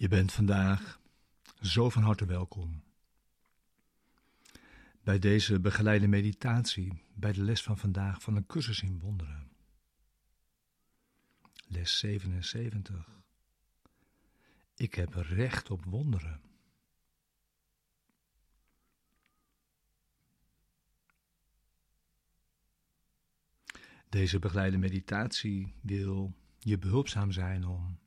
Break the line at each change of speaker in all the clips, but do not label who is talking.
Je bent vandaag zo van harte welkom bij deze begeleide meditatie, bij de les van vandaag van een cursus in wonderen. Les 77. Ik heb recht op wonderen. Deze begeleide meditatie wil je behulpzaam zijn om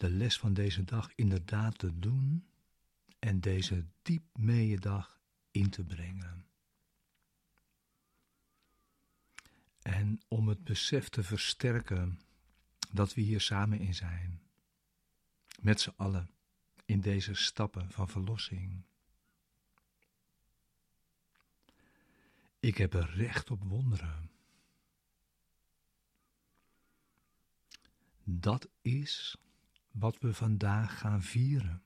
de les van deze dag inderdaad te doen en deze diep mee dag in te brengen. En om het besef te versterken dat we hier samen in zijn, met z'n allen in deze stappen van verlossing. Ik heb er recht op wonderen. Dat is wat we vandaag gaan vieren.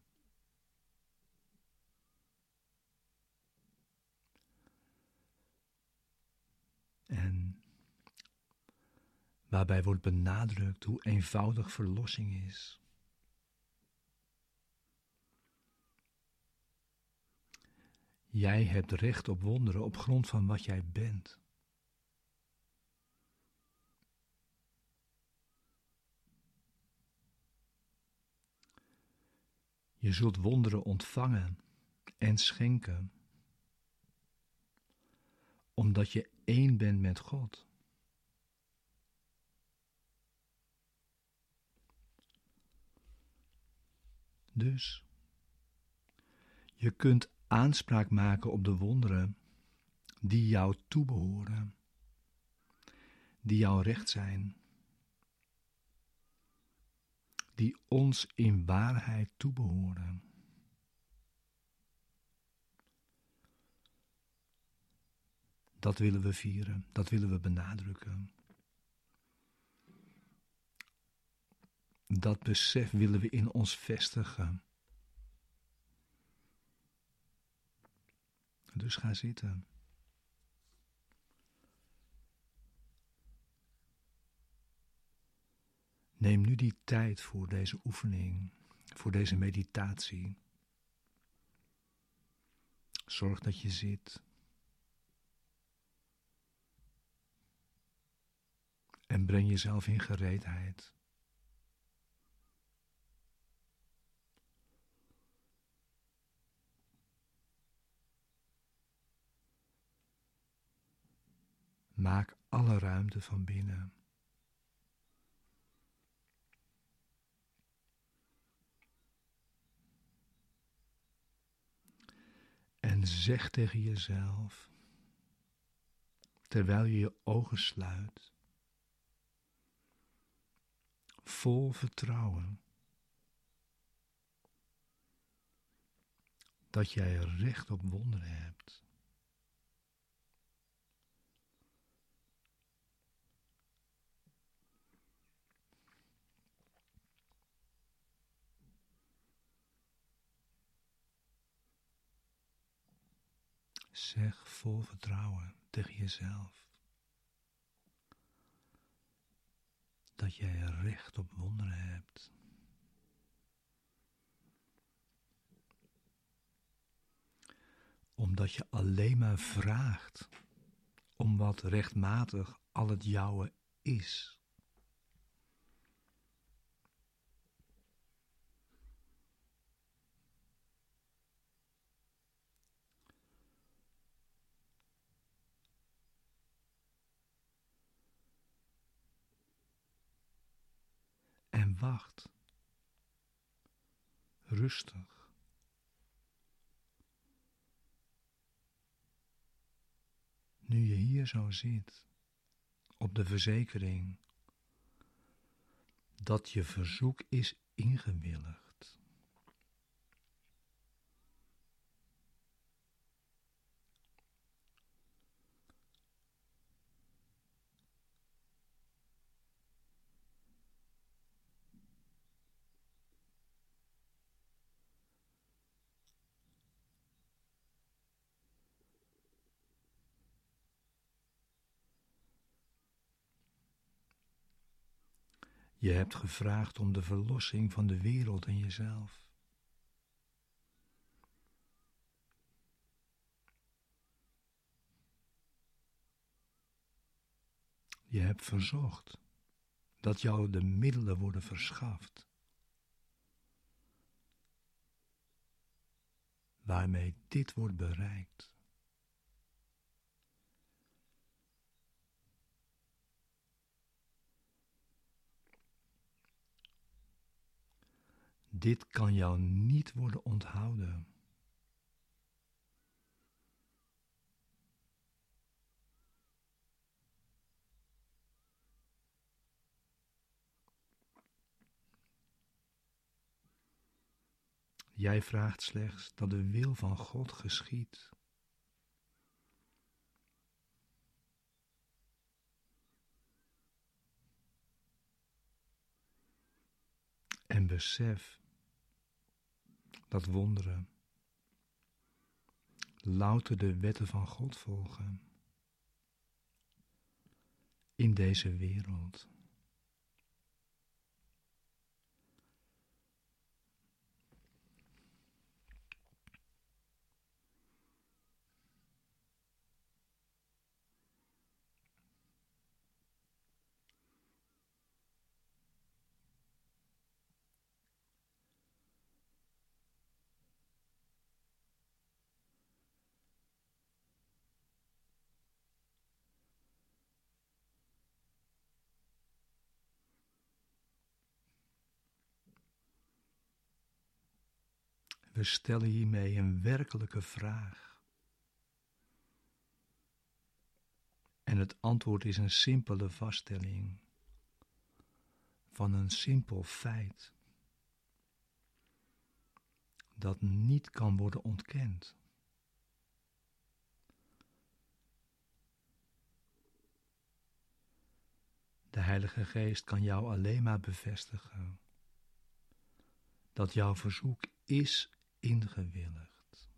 En waarbij wordt benadrukt hoe eenvoudig verlossing is. Jij hebt recht op wonderen op grond van wat jij bent. Je zult wonderen ontvangen en schenken, omdat je één bent met God. Dus je kunt aanspraak maken op de wonderen die jou toebehoren, die jouw recht zijn die ons in waarheid toebehoren. Dat willen we vieren, dat willen we benadrukken. Dat besef willen we in ons vestigen. Dus ga zitten. Neem nu die tijd voor deze oefening, voor deze meditatie. Zorg dat je zit. En breng jezelf in gereedheid. Maak alle ruimte van binnen. En zeg tegen jezelf, terwijl je je ogen sluit, vol vertrouwen, dat jij recht op wonderen hebt. Zeg vol vertrouwen tegen jezelf dat jij recht op wonderen hebt. Omdat je alleen maar vraagt om wat rechtmatig al het jouwe is. Wacht. Rustig. Nu je hier zo zit, op de verzekering dat je verzoek is ingewilligd. Je hebt gevraagd om de verlossing van de wereld en jezelf. Je hebt verzocht dat jou de middelen worden verschaft. Waarmee dit wordt bereikt. Dit kan jou niet worden onthouden. Jij vraagt slechts dat de wil van God geschiet. En besef dat wonderen louter de wetten van God volgen in deze wereld. We stellen hiermee een werkelijke vraag. En het antwoord is een simpele vaststelling van een simpel feit dat niet kan worden ontkend. De Heilige Geest kan jou alleen maar bevestigen dat jouw verzoek is ingewilligd.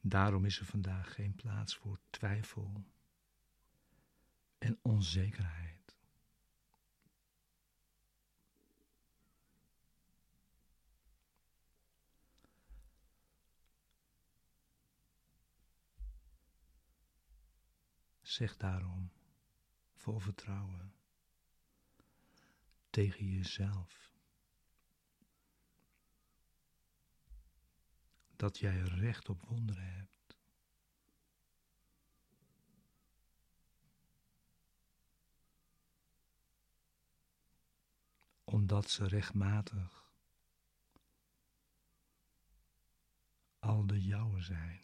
Daarom is er vandaag geen plaats voor twijfel en onzekerheid. Zeg daarom vol vertrouwen tegen jezelf dat jij recht op wonderen hebt. Omdat ze rechtmatig al de jouwe zijn.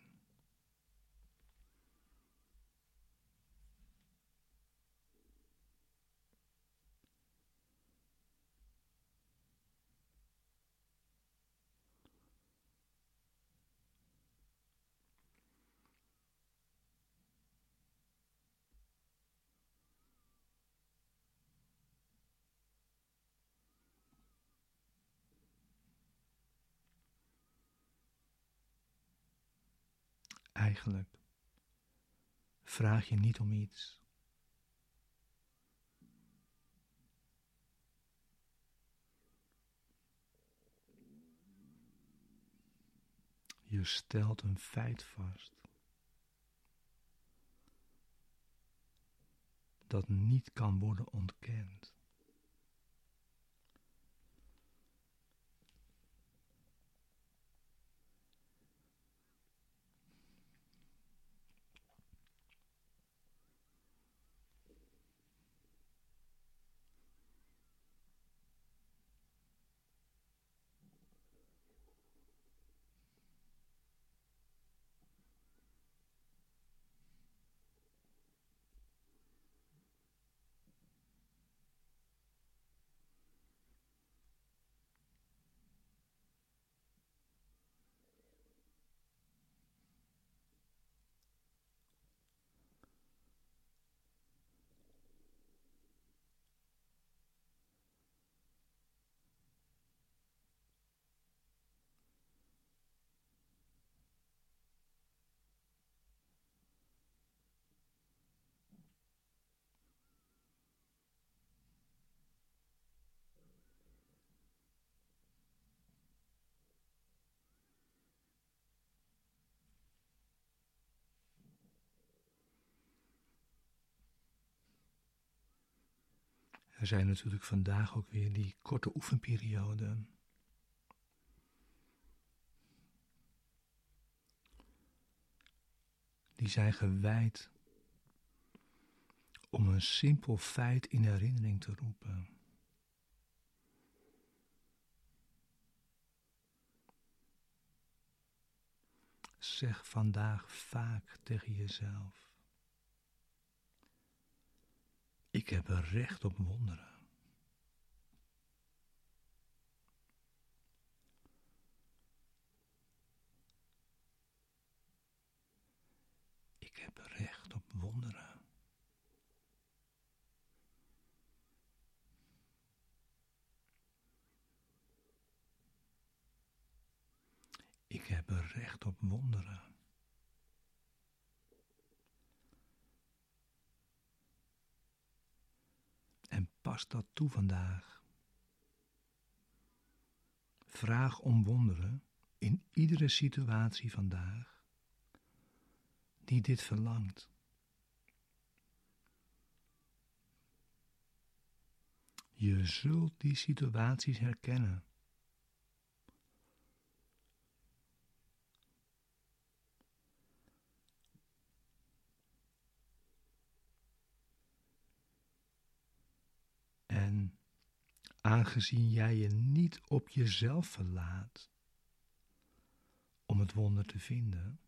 Eigenlijk vraag je niet om iets. Je stelt een feit vast dat niet kan worden ontkend. Er zijn natuurlijk vandaag ook weer die korte oefenperioden. Die zijn gewijd om een simpel feit in herinnering te roepen. Zeg vandaag vaak tegen jezelf: Ik heb er recht op wonderen. Ik heb recht op wonderen. Ik heb recht op wonderen. En pas dat toe vandaag. Vraag om wonderen in iedere situatie vandaag die dit verlangt. Je zult die situaties herkennen. En aangezien jij je niet op jezelf verlaat om het wonder te vinden,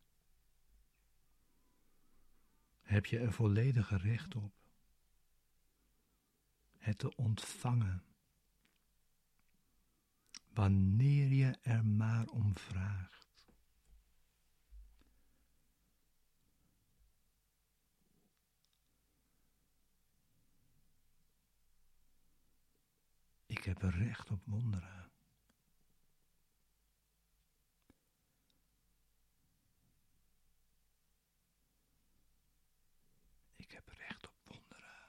heb je er volledige recht op het te ontvangen wanneer je er maar om vraagt. Ik heb recht op wonderen. Ik heb recht op wonderen.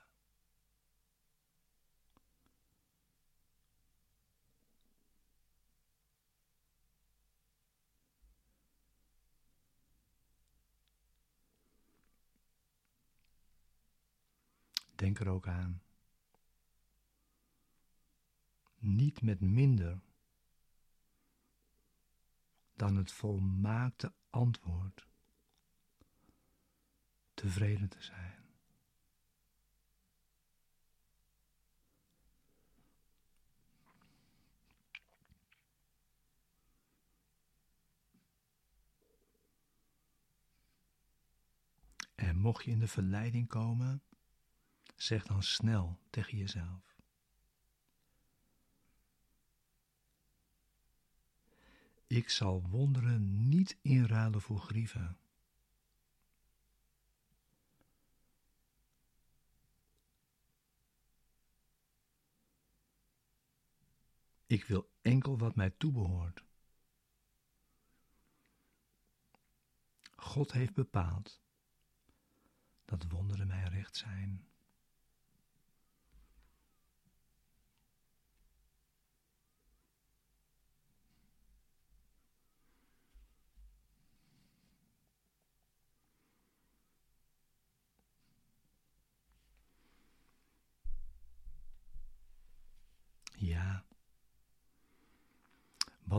Denk er ook aan niet met minder dan het volmaakte antwoord tevreden te zijn. En mocht je in de verleiding komen, zeg dan snel tegen jezelf. Ik zal wonderen niet inruilen voor grieven. Ik wil enkel wat mij toebehoort. God heeft bepaald dat wonderen mij recht zijn.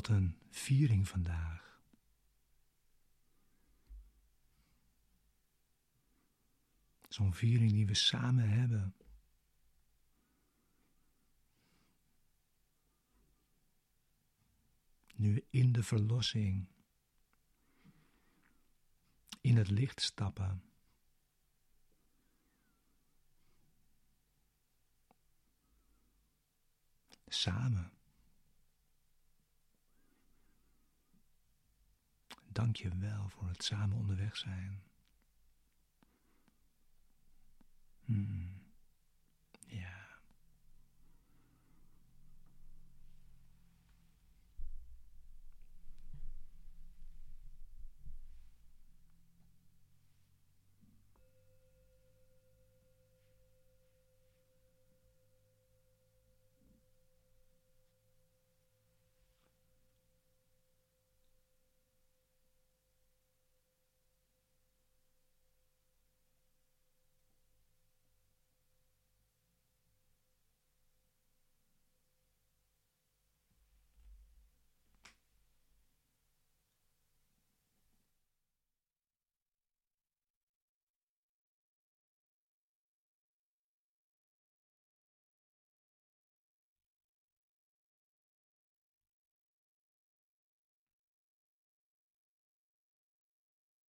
Een viering vandaag. Zo'n viering die we samen hebben. Nu in de verlossing, in het licht stappen. samen. Dank je wel voor het samen onderweg zijn. Hmm.